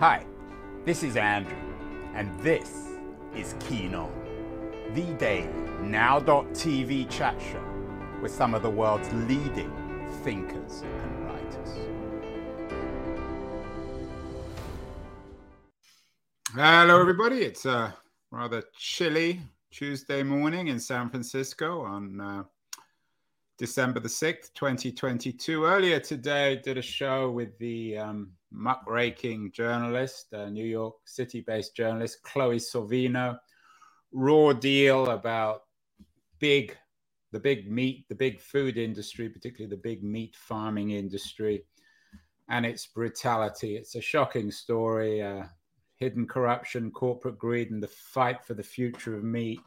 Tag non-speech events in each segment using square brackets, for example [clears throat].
Hi, this is Andrew, and this is Keen On, the daily now.tv chat show with some of the world's leading thinkers and writers. Hello, everybody. It's a rather chilly Tuesday morning in San Francisco on uh, December the 6th, 2022. Earlier today, did a show with the um, muckraking journalist, uh, New York City based journalist, Chloe Sorvino. Raw deal about big, the big meat, the big food industry, particularly the big meat farming industry, and its brutality. It's a shocking story. Uh, hidden corruption, corporate greed, and the fight for the future of meat.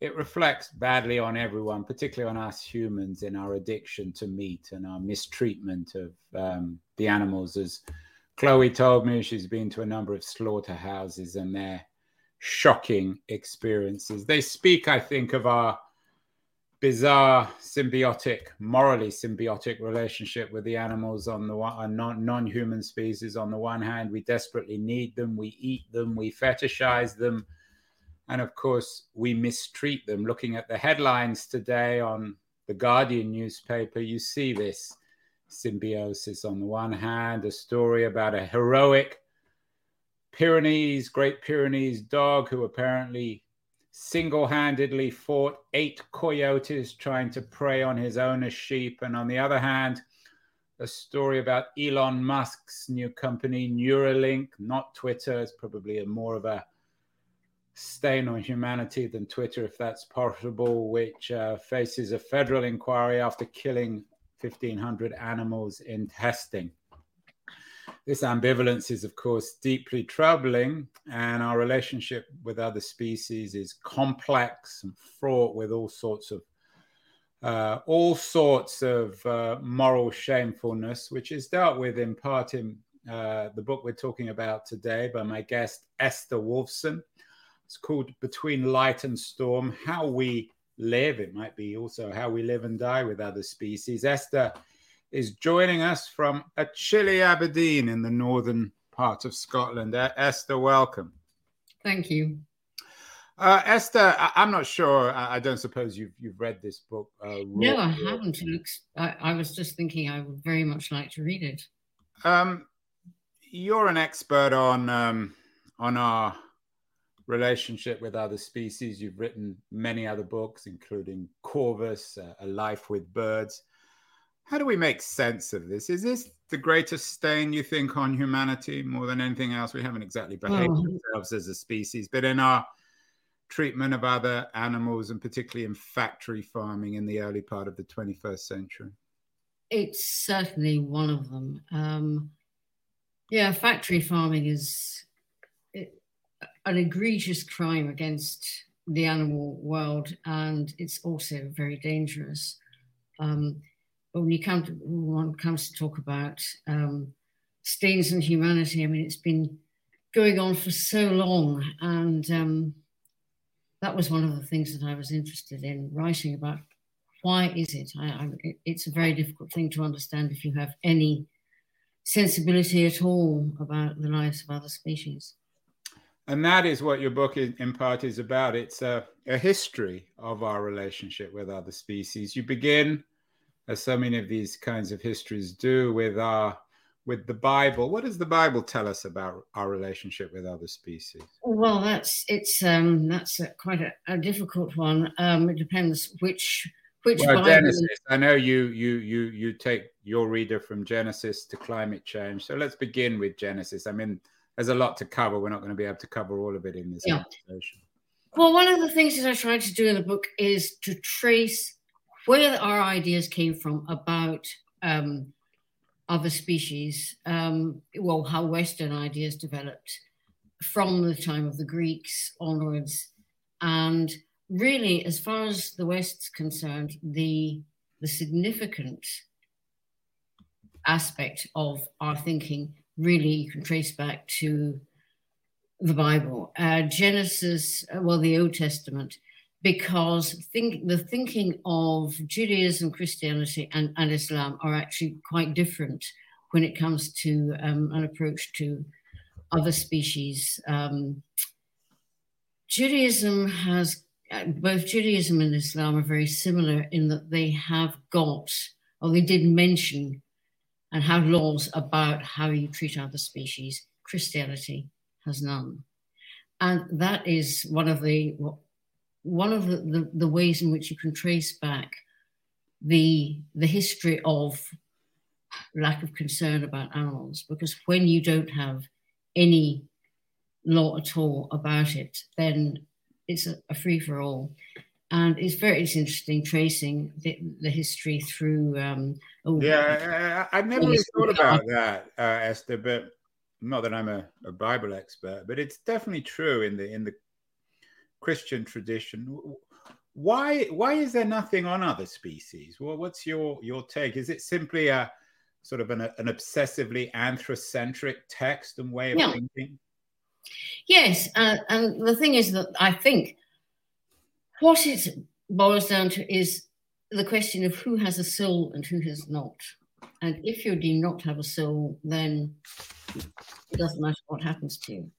It reflects badly on everyone, particularly on us humans, in our addiction to meat and our mistreatment of um, the animals. As Chloe told me, she's been to a number of slaughterhouses and their shocking experiences. They speak, I think, of our bizarre symbiotic, morally symbiotic relationship with the animals on the one, non human species. On the one hand, we desperately need them, we eat them, we fetishize them, and of course, we mistreat them. Looking at the headlines today on the Guardian newspaper, you see this symbiosis. On the one hand, a story about a heroic Pyrenees, Great Pyrenees dog who apparently single handedly fought eight coyotes trying to prey on his owner's sheep. And on the other hand, a story about Elon Musk's new company, Neuralink, not Twitter. It's probably a more of a stain on humanity than Twitter, if that's possible, which uh, faces a federal inquiry after killing 1,500 animals in testing. This ambivalence is, of course, deeply troubling, and our relationship with other species is complex and fraught with all sorts of uh, all sorts of uh, moral shamefulness, which is dealt with in part in uh, the book we're talking about today by my guest Esther Woolfson. It's called Between Light and Storm: How We Live. It might be also how we live and die with other species. Esther is joining us from a chilly Aberdeen in the northern part of Scotland. Esther, welcome. Thank you. Uh, Esther, I- am not sure. I-, I, don't suppose you've you've read this book. Uh, no, I haven't. I-, I was just thinking I would very much like to read it. Um, you're an expert on um, on our relationship with other species. You've written many other books, including Corvus, uh, A Life with Birds. How do we make sense of this? Is this the greatest stain you think on humanity more than anything else? We haven't exactly behaved oh. ourselves as a species, but in our treatment of other animals and particularly in factory farming in the early part of the 21st century? It's certainly one of them. Um, yeah, factory farming is an egregious crime against the animal world, and it's also very dangerous. Um, but when you come to, one comes to talk about um, stains on humanity, I mean, it's been going on for so long, and um, that was one of the things that I was interested in writing about. Why is it? I, I, it's a very difficult thing to understand if you have any sensibility at all about the lives of other species. And that is what your book in, in part is about. It's a, a history of our relationship with other species. You begin as so many of these kinds of histories do with our with the Bible. What does the Bible tell us about our relationship with other species? Well, that's it's um, that's a, quite a, a, difficult one. Um, it depends which which well, Bible. Genesis. I know you you you you take your reader from Genesis to climate change. So let's begin with Genesis. I mean, there's a lot to cover. We're not going to be able to cover all of it in this yeah. conversation. Well, one of the things that I tried to do in the book is to trace where our ideas came from about um, other species, um, well, how Western ideas developed from the time of the Greeks onwards. And really, as far as the West's concerned, the, the significant aspect of our thinking really you can trace back to the Bible. Uh, Genesis, well, the Old Testament because think, the thinking of Judaism, Christianity, and, and, Islam are actually quite different when it comes to um, an approach to other species. Um, Judaism has uh, both Judaism and Islam are very similar in that they have got, or they did mention and have laws about how you treat other species. Christianity has none. And that is one of the one of the, the, the ways in which you can trace back the the history of lack of concern about animals because when you don't have any law at all about it, then it's a, a free for all. And it's very it's interesting tracing the, the history through. Um, oh, yeah, I, have never really thought about that, uh, Esther. But not that I'm a, a Bible expert, but it's definitely true in the in the Christian tradition. Why why is there nothing on other species? Well, what's your your take? Is it simply a sort of an, an obsessively anthrocentric text and way of yeah. thinking? Yes, uh, and the thing is that I think what it boils down to is the question of who has a soul and who has not. And if you do not have a soul, then it doesn't matter what happens to you,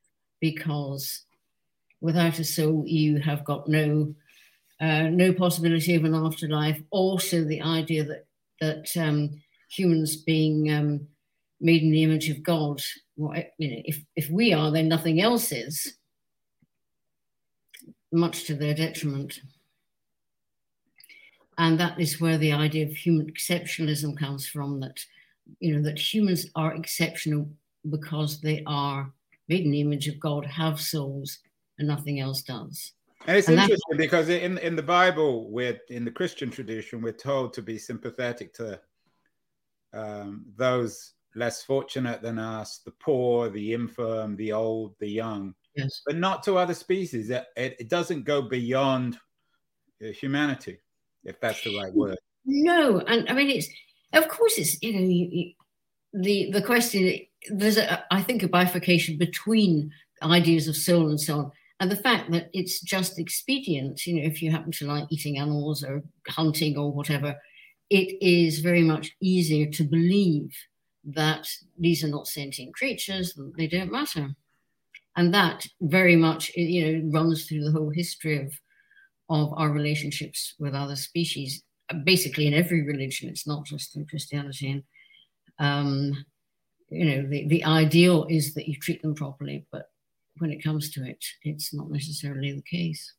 because without a soul, you have got no uh, no possibility of an afterlife. Also, the idea that that um, humans being um, made in the image of God. Well, you know, if if we are, then nothing else is. Much to their detriment. And that is where the idea of human exceptionalism comes from. That you know that humans are exceptional because they are made in the image of God, have souls, and nothing else does. And it's and interesting because in in the Bible, we're in the Christian tradition, we're told to be sympathetic to um, those less fortunate than us, the poor, the infirm, the old, the young, yes. but not to other species. It, it doesn't go beyond uh, humanity, if that's the right word. No, and I mean it's of course it's you know you, you, the the question there's a I think a bifurcation between ideas of soul and so on. And the fact that it's just expedient, you know, if you happen to like eating animals or hunting or whatever, it is very much easier to believe that these are not sentient creatures, they don't matter. And that very much, you know, runs through the whole history of, of our relationships with other species, basically in every religion, it's not just in Christianity. And, um, you know, the, the ideal is that you treat them properly, but when it comes to it, it's not necessarily the case.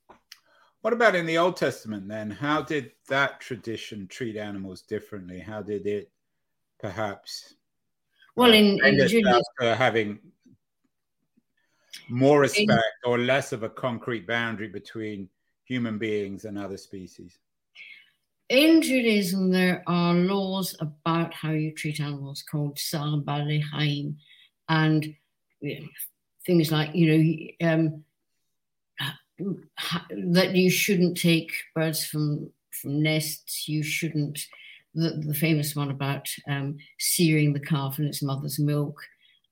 What about in the Old Testament then? How did that tradition treat animals differently? How did it perhaps well, in, in Judaism, having more respect or less of a concrete boundary between human beings and other species? In Judaism, there are laws about how you treat animals called Chaim, and you know, things like you know um, that you shouldn't take birds from from nests. You shouldn't the, the famous one about um, searing the calf in its mother's milk.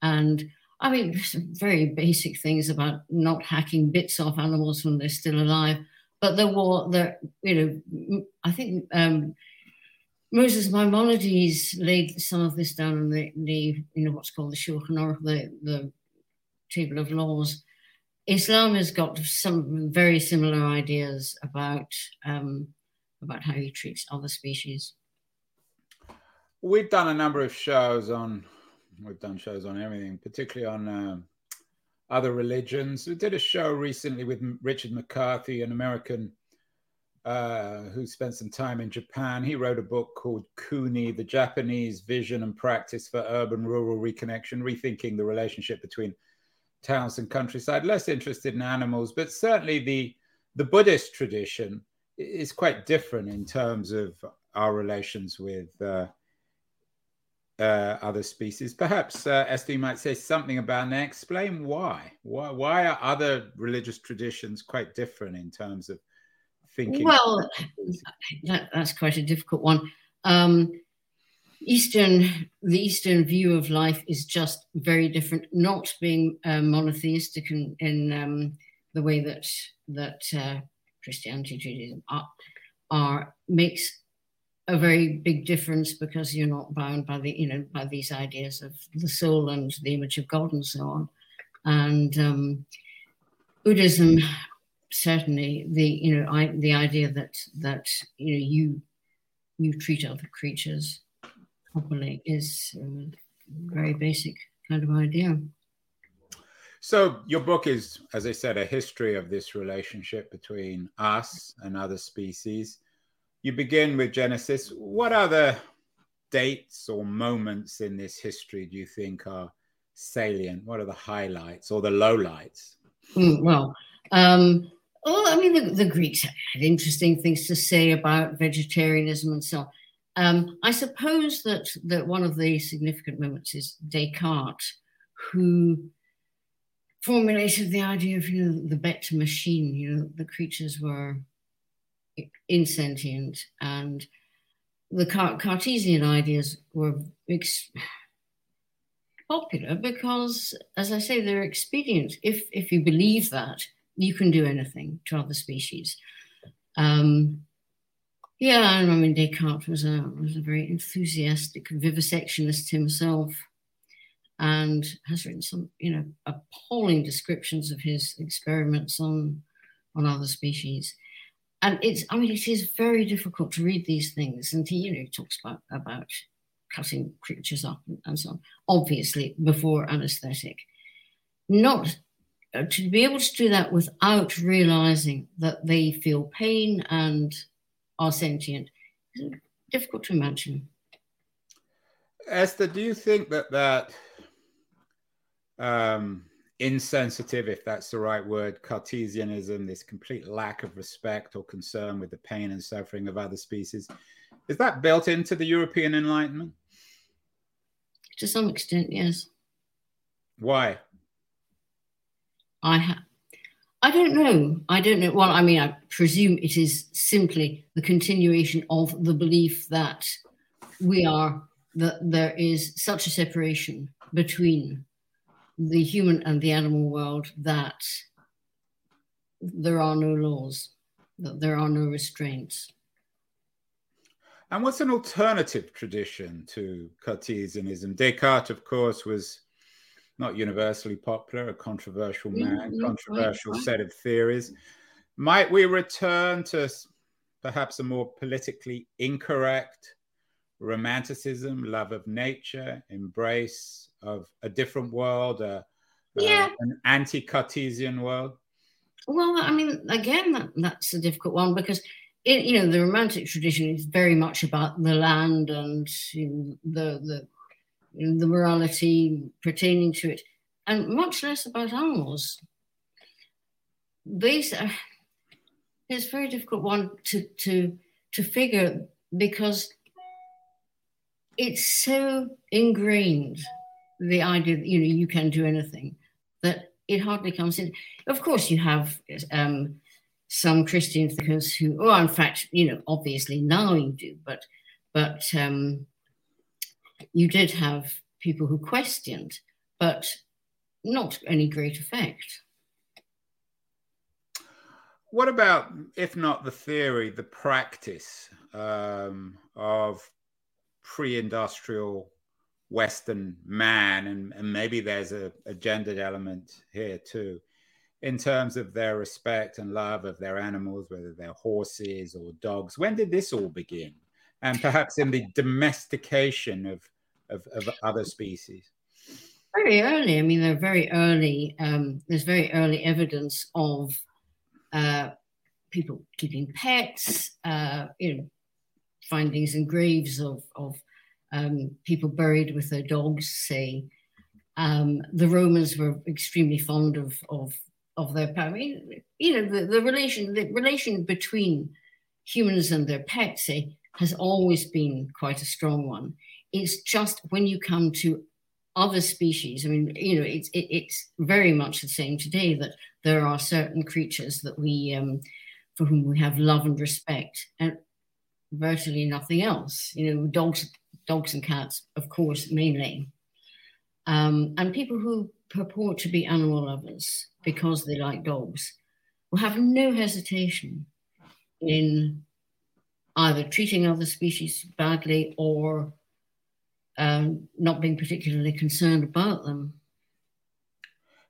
And I mean, very basic things about not hacking bits off animals when they're still alive. But there were, there, you know, I think um, Moses Maimonides laid some of this down in the, the you know, what's called the Shulchan Aruch, the, the table of laws. Islam has got some very similar ideas about um, about how he treats other species. We've done a number of shows on, we've done shows on everything, particularly on um, other religions. We did a show recently with Richard McCarthy, an American uh, who spent some time in Japan. He wrote a book called Kuni, the Japanese Vision and Practice for Urban Rural Reconnection, rethinking the relationship between towns and countryside. Less interested in animals, but certainly the, the Buddhist tradition is quite different in terms of our relations with uh, uh, other species. Perhaps uh, Esther, you might say something about that. Explain why. Why why are other religious traditions quite different in terms of thinking? Well, that, that's quite a difficult one. Um, Eastern, the Eastern view of life is just very different. Not being uh, monotheistic in, in um, the way that that uh, Christianity, Judaism are, are makes a very big difference because you're not bound by the you know by these ideas of the soul and the image of God and so on. and um, Buddhism certainly the you know I, the idea that that you know you you treat other creatures properly is a very basic kind of idea. So your book is, as I said, a history of this relationship between us and other species. You begin with Genesis. What other dates or moments in this history do you think are salient? What are the highlights or the lowlights? Mm, well, um, well, I mean, the, the, Greeks had interesting things to say about vegetarianism and so on. Um, I suppose that that one of the significant moments is Descartes, who formulated the idea of you know the bête machine. You know, the creatures were insentient, and the Cartesian ideas were ex- popular because, as I say, they're expedient. If if you believe that, you can do anything to other species. Um, yeah, I mean Descartes was a was a very enthusiastic vivisectionist himself, and has written some you know appalling descriptions of his experiments on on other species. And it's I mean it is very difficult to read these things, and he you know talks about about cutting creatures up and, and so on. Obviously, before anaesthetic, not uh, to be able to do that without realizing that they feel pain and are sentient is difficult to imagine. Esther, do you think that that um, insensitive, if that's the right word, Cartesianism, this complete lack of respect or concern with the pain and suffering of other species, is that built into the European Enlightenment? To some extent, yes. Why? I have. I don't know. I don't know. Well, I mean, I presume it is simply the continuation of the belief that we are, that there is such a separation between the human and the animal world that there are no laws, that there are no restraints. And what's an alternative tradition to Cartesianism? Descartes, of course, was not universally popular, a controversial man, mm-hmm. controversial right. set of theories. Might we return to perhaps a more politically incorrect romanticism, love of nature, embrace of a different world, uh, yeah. Uh, an anti Cartesian world? Well, I mean, again, that, that's a difficult one because it, you know the romantic tradition is very much about the land and you know, the the the morality pertaining to it, and much less about animals. These are, it's a very difficult one to, to, to figure because it's so ingrained, the idea that, you know, you can do anything, that it hardly comes in. Of course, you have um, some Christian thinkers who, or in fact, you know, obviously now you do, but, but um, you did have people who questioned, but not any great effect. What about, if not the theory, the practice um, of pre industrial Western man? And, and maybe there's a, a gendered element here too, in terms of their respect and love of their animals, whether they're horses or dogs. When did this all begin? And perhaps in the domestication of of, of other species? Very early. I mean, they're very early. Um, there's very early evidence of uh, people keeping pets. Uh, you know, findings in graves of of um, people buried with their dogs. Say, um, the Romans were extremely fond of of of their pet. I mean, you know, the, the relation the relation between humans and their pets say, has always been quite a strong one. It's just when you come to other species, I mean, you know, it's it, it's very much the same today that there are certain creatures that we um, for whom we have love and respect, and virtually nothing else. You know, dogs, dogs and cats, of course, mainly, um, and people who purport to be animal lovers because they like dogs will have no hesitation in either treating other species badly or um, not being particularly concerned about them.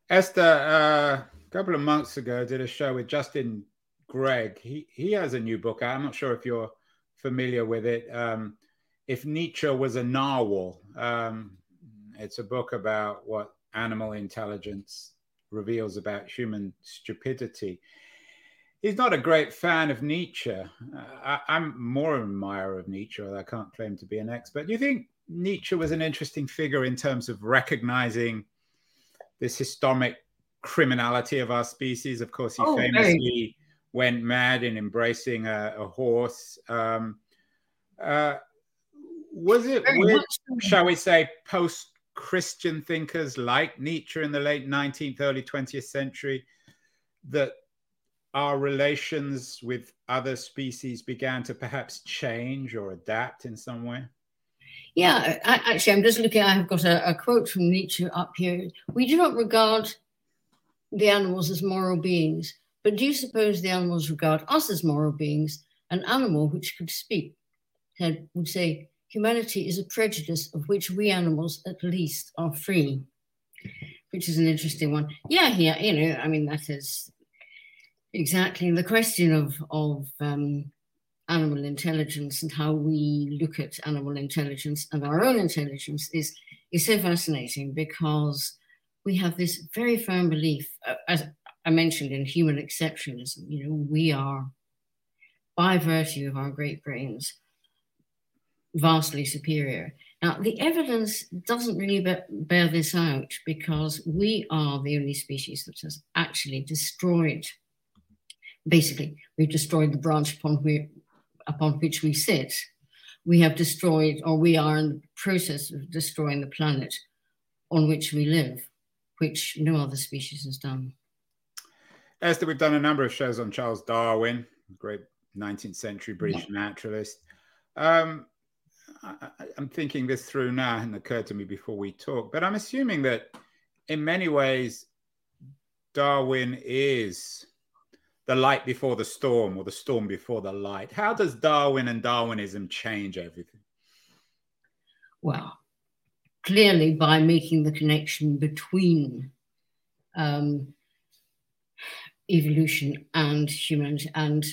Esther, uh, a couple of months ago, did a show with Justin Gregg. He he has a new book out. I'm not sure if you're familiar with it. Um, if Nietzsche was a narwhal, um, it's a book about what animal intelligence reveals about human stupidity. He's not a great fan of Nietzsche. Uh, I, am more an admirer of Nietzsche, although I can't claim to be an expert. Do you think Nietzsche was an interesting figure in terms of recognizing this historic criminality of our species? Of course, he oh, famously went mad in embracing a, a horse. Um, uh, was it with, shall we say, post Christian thinkers like Nietzsche in the late 19th, early 20th century that our relations with other species began to perhaps change or adapt in some way? Yeah, actually, I'm just looking. I have got a, a quote from Nietzsche up here. We do not regard the animals as moral beings, but do you suppose the animals regard us as moral beings? An animal which could speak and would say, humanity is a prejudice of which we animals at least are free, which is an interesting one. Yeah, yeah, you know, I mean, that is exactly the question of, of um, animal intelligence and how we look at animal intelligence and our own intelligence is, is so fascinating because we have this very firm belief, uh, as I mentioned in human exceptionalism, you know, we are, by virtue of our great brains, vastly superior. Now, the evidence doesn't really bear this out because we are the only species that has actually destroyed, basically, we've destroyed the branch upon, we, upon which we sit. We have destroyed, or we are in the process of destroying the planet on which we live, which no other species has done. Esther, we've done a number of shows on Charles Darwin, great 19th century British yeah. naturalist. Um, I, am thinking this through now, and occurred to me before we talk, but I'm assuming that in many ways, Darwin is the light before the storm or the storm before the light. How does Darwin and Darwinism change everything? Well, clearly by making the connection between um, evolution and humans and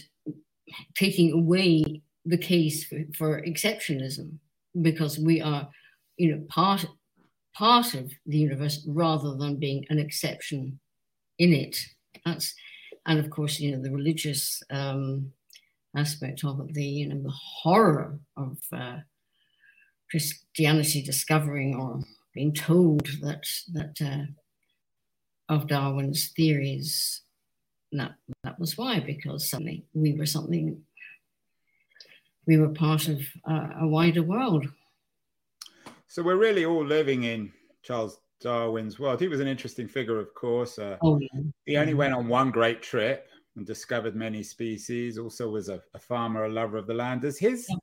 taking away the case for, for exceptionalism because we are, you know, part part of the universe rather than being an exception in it. That's and of course, you know, the religious um, aspect of it, the you know, the horror of uh, Christianity discovering or being told that that uh, of Darwin's theories. That that was why, because suddenly we were something we were part of uh, a wider world. So we're really all living in Charles Darwin's world. He was an interesting figure, of course. Uh, oh, yeah. He only went on one great trip and discovered many species. Also, was a, a farmer, a lover of the land. Does his yeah.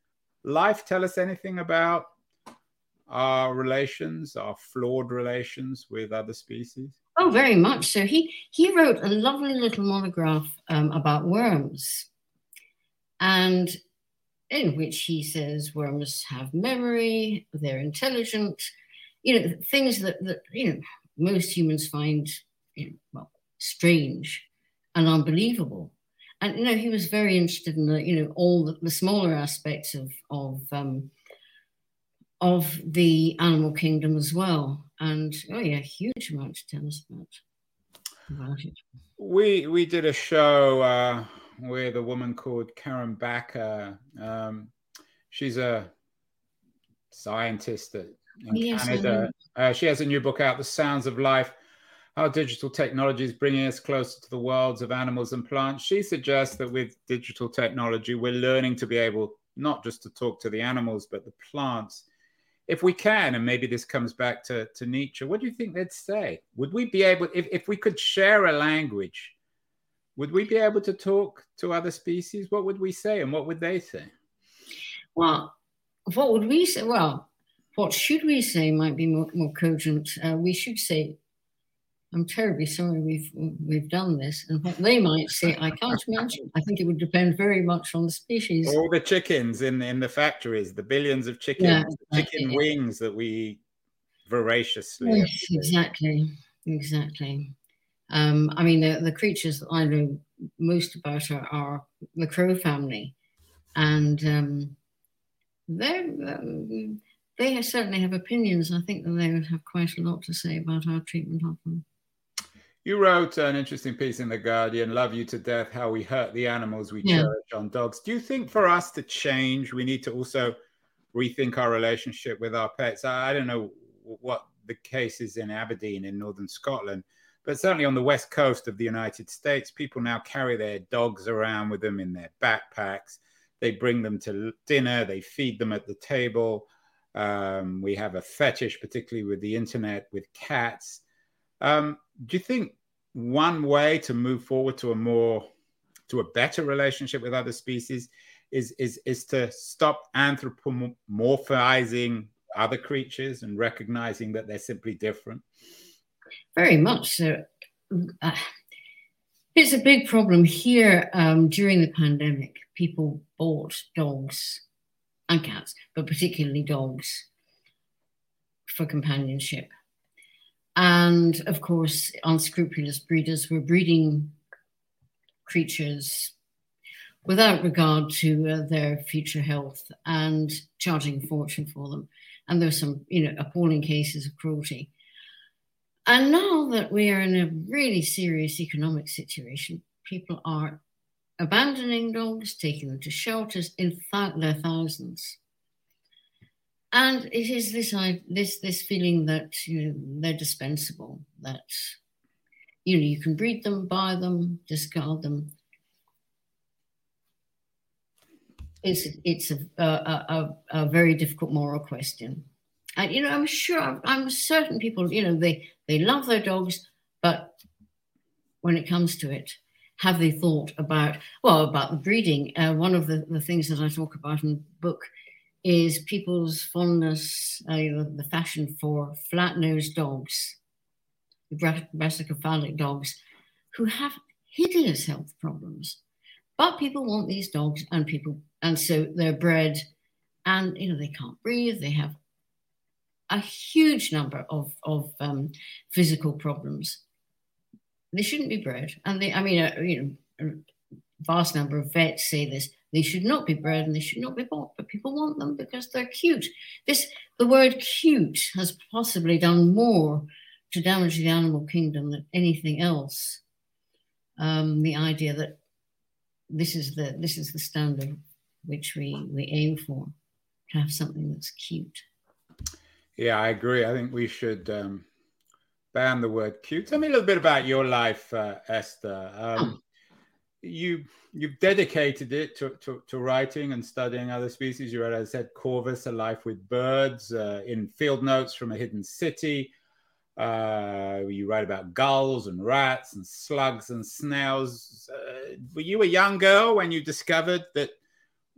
life tell us anything about our relations, our flawed relations with other species? Oh, very much so. He he wrote a lovely little monograph um, about worms, and in which he says worms have memory, they're intelligent, you know, things that, that you know, most humans find you know, well, strange and unbelievable. And you know, he was very interested in the, you know, all the, the smaller aspects of of um, of the animal kingdom as well. And oh yeah, huge amount to tell us about, about it. We we did a show uh, with a woman called Karen Bakker. Um, she's a scientist in yes, Canada. Uh, she has a new book out, The Sounds of Life How Digital Technology is Bringing Us Closer to the Worlds of Animals and Plants. She suggests that with digital technology, we're learning to be able not just to talk to the animals, but the plants. If we can, and maybe this comes back to, to Nietzsche, what do you think they'd say? Would we be able, if, if we could share a language would we be able to talk to other species? What would we say and what would they say? Well, what would we say? Well, what should we say might be more, more cogent. Uh, we should say, I'm terribly sorry we've we've done this. And what they might say, I can't imagine. I think it would depend very much on the species. All the chickens in, in the factories, the billions of chickens, yeah, exactly. chicken wings that we voraciously. Yes, exactly. Exactly. Um, I mean, the, the creatures that I know most about are, are the crow family, and um, they um, they certainly have opinions. I think that they would have quite a lot to say about our treatment of them. You wrote an interesting piece in The Guardian, Love You to Death How We Hurt the Animals We yeah. Cherish on Dogs. Do you think for us to change, we need to also rethink our relationship with our pets? I, I don't know what the case is in Aberdeen in northern Scotland, but certainly on the west coast of the United States, people now carry their dogs around with them in their backpacks. They bring them to dinner, they feed them at the table. Um, we have a fetish, particularly with the internet, with cats. Um, do you think one way to move forward to a more to a better relationship with other species is is is to stop anthropomorphizing other creatures and recognizing that they're simply different? Very much so. Uh, it's a big problem here um, during the pandemic. People bought dogs and cats, but particularly dogs for companionship. And of course, unscrupulous breeders were breeding creatures without regard to uh, their future health and charging a fortune for them. And there there's some, you know, appalling cases of cruelty. And now that we are in a really serious economic situation, people are abandoning dogs, taking them to shelters in th- their thousands. And it is this this this feeling that you know they're dispensable, that you know you can breed them, buy them, discard them. It's it's a a, a, a very difficult moral question, and you know I'm sure I'm certain people you know they they love their dogs, but when it comes to it, have they thought about well about the breeding? Uh, one of the, the things that I talk about in the book is people's fondness, uh, the fashion for flat nosed dogs, brachycephalic dogs, who have hideous health problems. But people want these dogs, and people, and so they're bred, and you know they can't breathe. They have a huge number of of um, physical problems. They shouldn't be bred, and they, I mean, uh, you know, a vast number of vets say this. They should not be bred and they should not be bought, but people want them because they're cute. This the word cute has possibly done more to damage the animal kingdom than anything else. Um, the idea that this is the this is the standard which we we aim for to have something that's cute. Yeah, I agree. I think we should um, ban the word cute. Tell me a little bit about your life, uh, Esther. Um, [clears throat] you you've dedicated it to, to, to, writing and studying other species. You wrote, as I said, Corvus, A Life with Birds, uh, in Field Notes from a Hidden City. Uh, you write about gulls and rats and slugs and snails. Uh, were you a young girl when you discovered that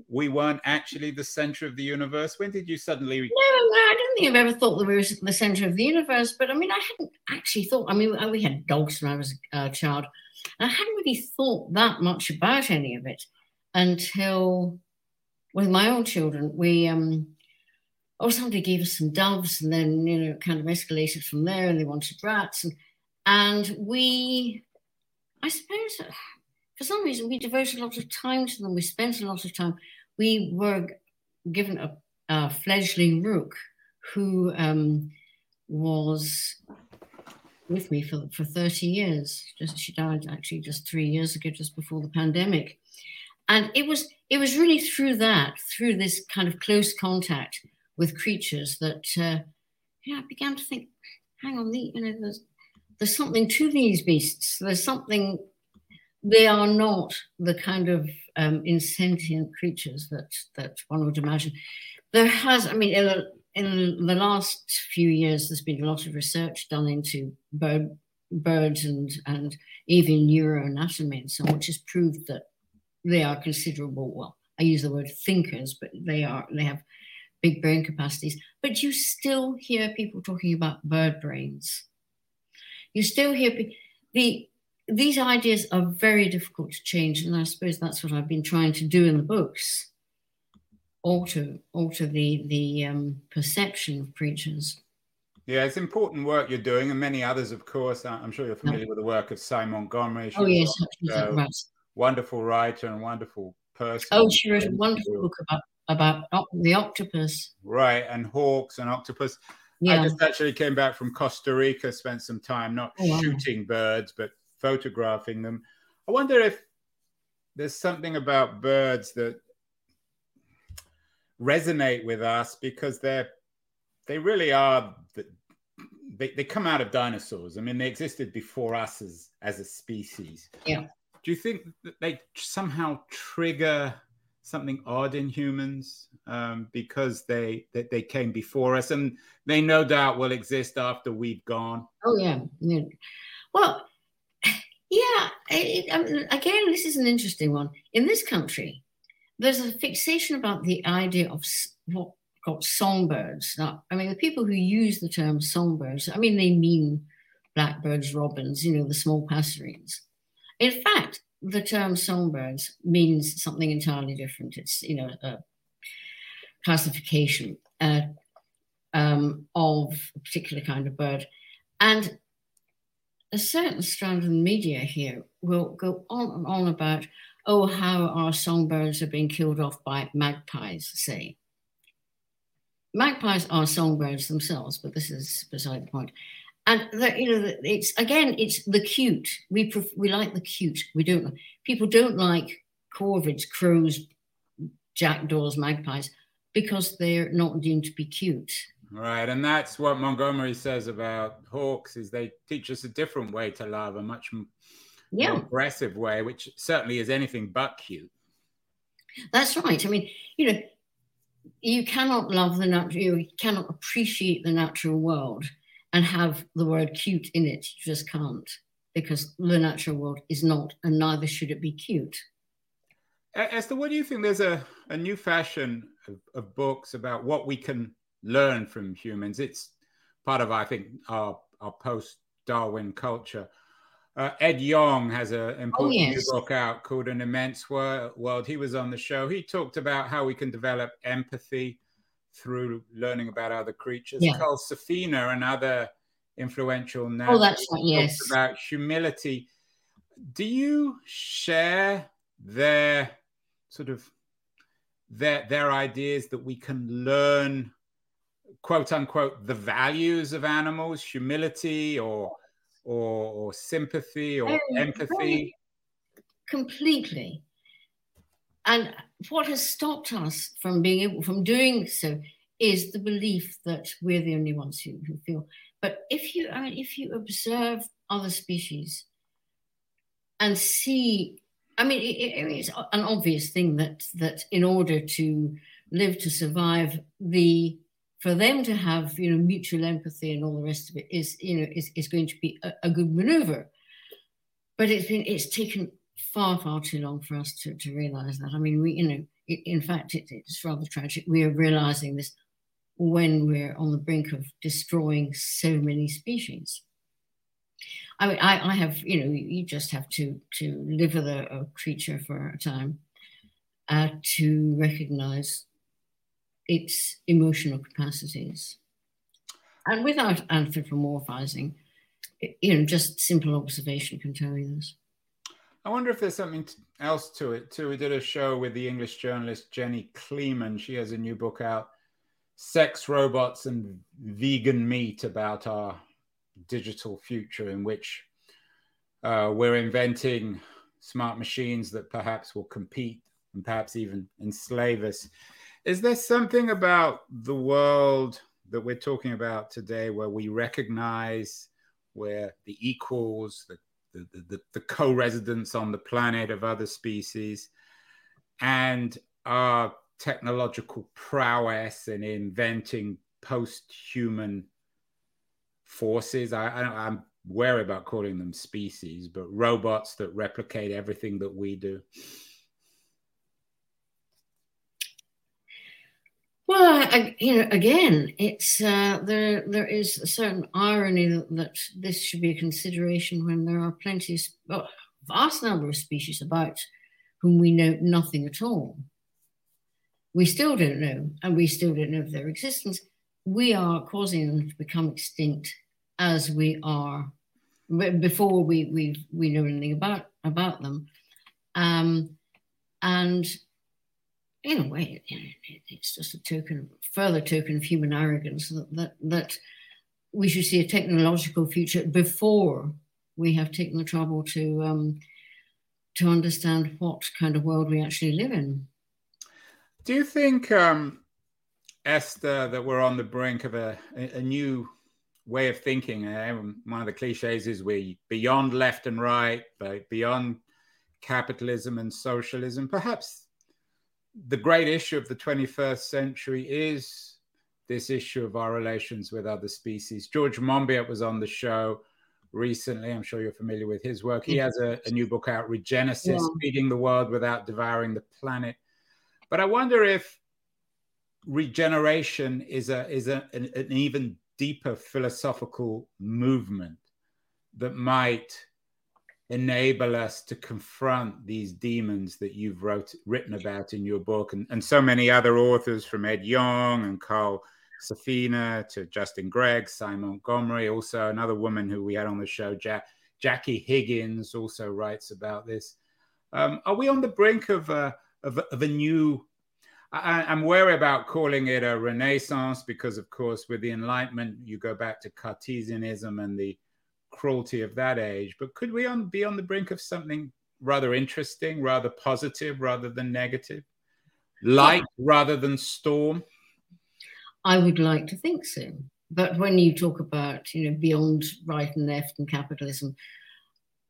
we weren't actually the center of the universe? When did you suddenly? No, I don't think I've ever thought that we were the center of the universe. But I mean, I hadn't actually thought. I mean, we had dogs when I was a child. I hadn't really thought that much about any of it until with my own children, we um oh somebody gave us some doves and then you know it kind of escalated from there and they wanted rats and and we I suppose uh, for some reason we devoted a lot of time to them. We spent a lot of time. We were given a, a fledgling rook who um, was with me for, for 30 years. Just she died actually just three years ago, just before the pandemic. And it was it was really through that, through this kind of close contact with creatures that uh, I began to think, hang on, the, you know, there's there's something to these beasts. There's something they are not the kind of um, insentient creatures that that one would imagine. There has, I mean, in the last few years, there's been a lot of research done into bird, birds and, and even neuroanatomy and so on, which has proved that they are considerable. Well, I use the word thinkers, but they are they have big brain capacities. But you still hear people talking about bird brains. You still hear the these ideas are very difficult to change, and I suppose that's what I've been trying to do in the books alter alter the the um, perception of creatures. Yeah, it's important work you're doing, and many others, of course. I'm sure you're familiar with the work of Sy Montgomery. Oh, yes, uh, wonderful writer and wonderful person. Oh, she wrote a wonderful book about about the octopus. Right, and hawks and octopus. Yeah. I just actually came back from Costa Rica, spent some time not oh, wow. shooting birds, but photographing them. I wonder if there's something about birds that resonate with us because they're they really are they, they come out of dinosaurs. I mean, they existed before us as as a species. Yeah. Do you think that they somehow trigger something odd in humans um, because they, they they came before us, and they no doubt will exist after we've gone? Oh yeah. Well, yeah. It, I mean, again, this is an interesting one. In this country, there's a fixation about the idea of what called songbirds. Now, I mean, the people who use the term songbirds, I mean, they mean blackbirds, robins, you know, the small passerines. In fact, the term songbirds means something entirely different. It's, you know, a classification uh, um, of a particular kind of bird. And a certain strand of the media here will go on and on about, oh, how our songbirds are being killed off by magpies, say magpies are songbirds themselves, but this is beside the point. And that you know, it's again, it's the cute. We pref- we like the cute. We don't. People don't like corvids, crows, jackdaws, magpies because they're not deemed to be cute. Right, and that's what Montgomery says about hawks: is they teach us a different way to love, a much yeah. more aggressive way, which certainly is anything but cute. That's right. I mean, you know, you cannot love the natural, you cannot appreciate the natural world and have the word cute in it. You just can't because the natural world is not, and neither should it be cute. Esther, what do you think? There's a, a new fashion of, of books about what we can learn from humans. It's part of, I think, our, our post Darwin culture. Uh, Ed Yong has an important oh, yes. new book out called An Immense World. He was on the show. He talked about how we can develop empathy through learning about other creatures. Yeah. Carl Safina, another influential now, oh, that's right, yes. about humility. Do you share their sort of their their ideas that we can learn quote unquote the values of animals, humility or or, or sympathy or empathy? Completely. And what has stopped us from being able from doing so is the belief that we're the only ones who, who feel. But if you I mean if you observe other species and see I mean, it, it's an obvious thing that that in order to live to survive, the for them to have you know mutual empathy and all the rest of it is you know is, is going to be a, a good maneuver. But it's been it's taken far far too long for us to, to realize that. I mean we you know it, in fact it, it's rather tragic. We are realizing this when we're on the brink of destroying so many species. I mean i, I have you know you just have to to live with a, a creature for a time uh, to recognize its emotional capacities. And without anthropomorphizing, you know, just simple observation can tell you this. I wonder if there's something else to it too. We did a show with the English journalist Jenny Kleeman. She has a new book out, Sex, Robots, and Vegan Meat, about our digital future, in which uh, we're inventing smart machines that perhaps will compete and perhaps even enslave us. Is there something about the world that we're talking about today where we recognize where the equals, the, the, the, the co residents on the planet of other species, and our technological prowess in inventing post human forces? I, I, I'm wary about calling them species, but robots that replicate everything that we do. Well, I, you know, again, it's uh, there. There is a certain irony that, that, this should be a consideration when there are plenty, well, vast number of species about whom we know nothing at all. We still don't know, and we still don't know of their existence. we are causing them to become extinct as we are before we we we know anything about about them, um, and in a way, it's just a token, further token of human arrogance that that, that we should see a technological future before we have taken the trouble to um, to understand what kind of world we actually live in. Do you think, um, Esther, that we're on the brink of a, a new way of thinking? Uh, one of the cliches is we beyond left and right, but beyond capitalism and socialism. Perhaps the great issue of the 21st century is this issue of our relations with other species. George Monbiot was on the show recently. I'm sure you're familiar with his work. He has a, a new book out, Regenesis, yeah. Feeding the World Without Devouring the Planet. But I wonder if regeneration is a is a, an, an even deeper philosophical movement that might enable us to confront these demons that you've wrote written about in your book and, and so many other authors from Ed Yong and Carl Safina to Justin Gregg, Simon Montgomery, also another woman who we had on the show, Jack, Jackie Higgins, also writes about this. Um, are we on the brink of a, of, of a new? I, I'm wary about calling it a renaissance because, of course, with the Enlightenment, you go back to Cartesianism and the cruelty of that age. But could we on, be on the brink of something rather interesting, rather positive, rather than negative? Light rather than storm? I would like to think so. But when you talk about, you know, beyond right and left and capitalism,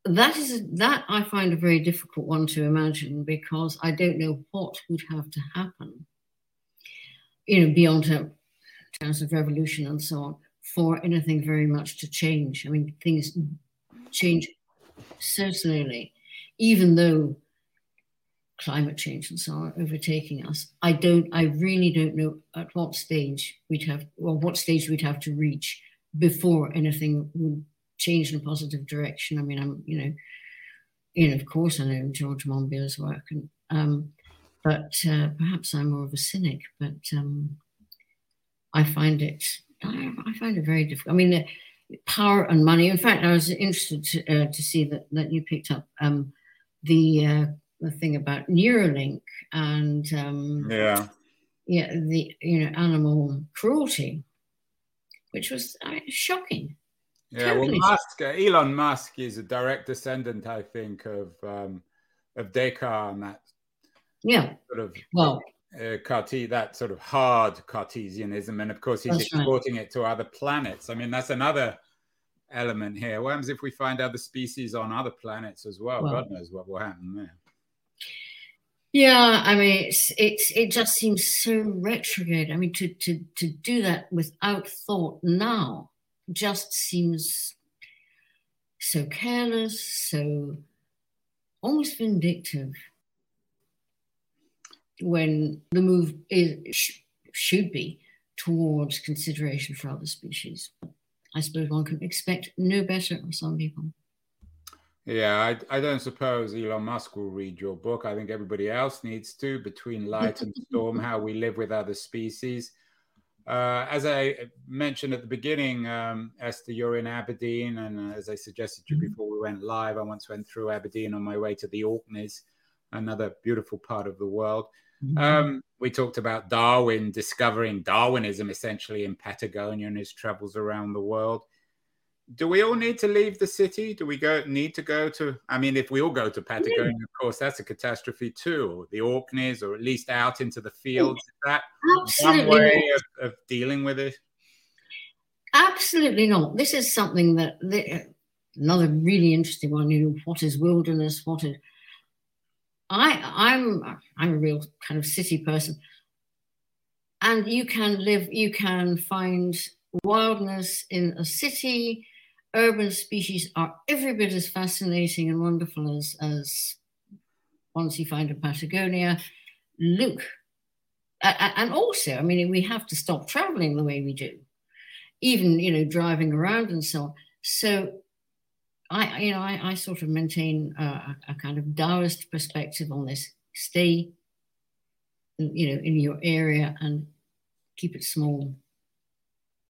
that is a, that I find a very difficult one to imagine because I don't know what would have to happen, you know, beyond terms of revolution and so on, for anything very much to change. I mean, things change so slowly, even though climate change and so on are overtaking us. I don't, I really don't know at what stage we'd have, or what stage we'd have to reach before anything would change in a positive direction. I mean, I'm, you know, you know, of course I know George Monbiot's work, and um, but uh, perhaps I'm more of a cynic. But um, I find it, I, I find it very difficult. I mean, the power and money. In fact, I was interested to, uh, to see that that you picked up um, the uh, the thing about Neuralink and um, yeah, yeah, the you know animal cruelty, which was I mean, shocking. Yeah, totally. well, Musk, uh, Elon Musk is a direct descendant, I think, of um, of Descartes and that. Yeah. Sort of well. Uh, that sort of hard Cartesianism, and of course he's exporting right. it to other planets. I mean, that's another element here. What happens if we find other species on other planets as well? well God knows what will happen there. Yeah, I mean, it's it's it just seems so retrograde. I mean, to to to do that without thought now just seems so careless, so almost vindictive. When the move is should be towards consideration for other species, I suppose one can expect no better of some people. Yeah, I, I don't suppose Elon Musk will read your book. I think everybody else needs to, Between Light and [laughs] Storm How We Live with Other Species. Uh, as I mentioned at the beginning, um, Esther, you're in Aberdeen. And uh, as I suggested to you mm-hmm. before we went live, I once went through Aberdeen on my way to the Orkneys, another beautiful part of the world. Mm-hmm. Um, we talked about Darwin discovering Darwinism essentially in Patagonia and his travels around the world do we all need to leave the city? Do we go need to go to? I mean, if we all go to Patagonia, yeah. of course, that's a catastrophe too. Or the Orkneys, or at least out into the fields. Is that Absolutely one way of, of, dealing with it? Absolutely not. This is something that the, another really interesting one. You know, what is wilderness? What is I? I'm I'm a real kind of city person, and you can live. You can find wildness in a city urban species are every bit as fascinating and wonderful as, as ones you find in Patagonia. Look, and also, I mean, we have to stop traveling the way we do, even, you know, driving around and so on. So I, you know, I, I sort of maintain a, a, kind of Taoist perspective on this. Stay, you know, in your area and keep it small.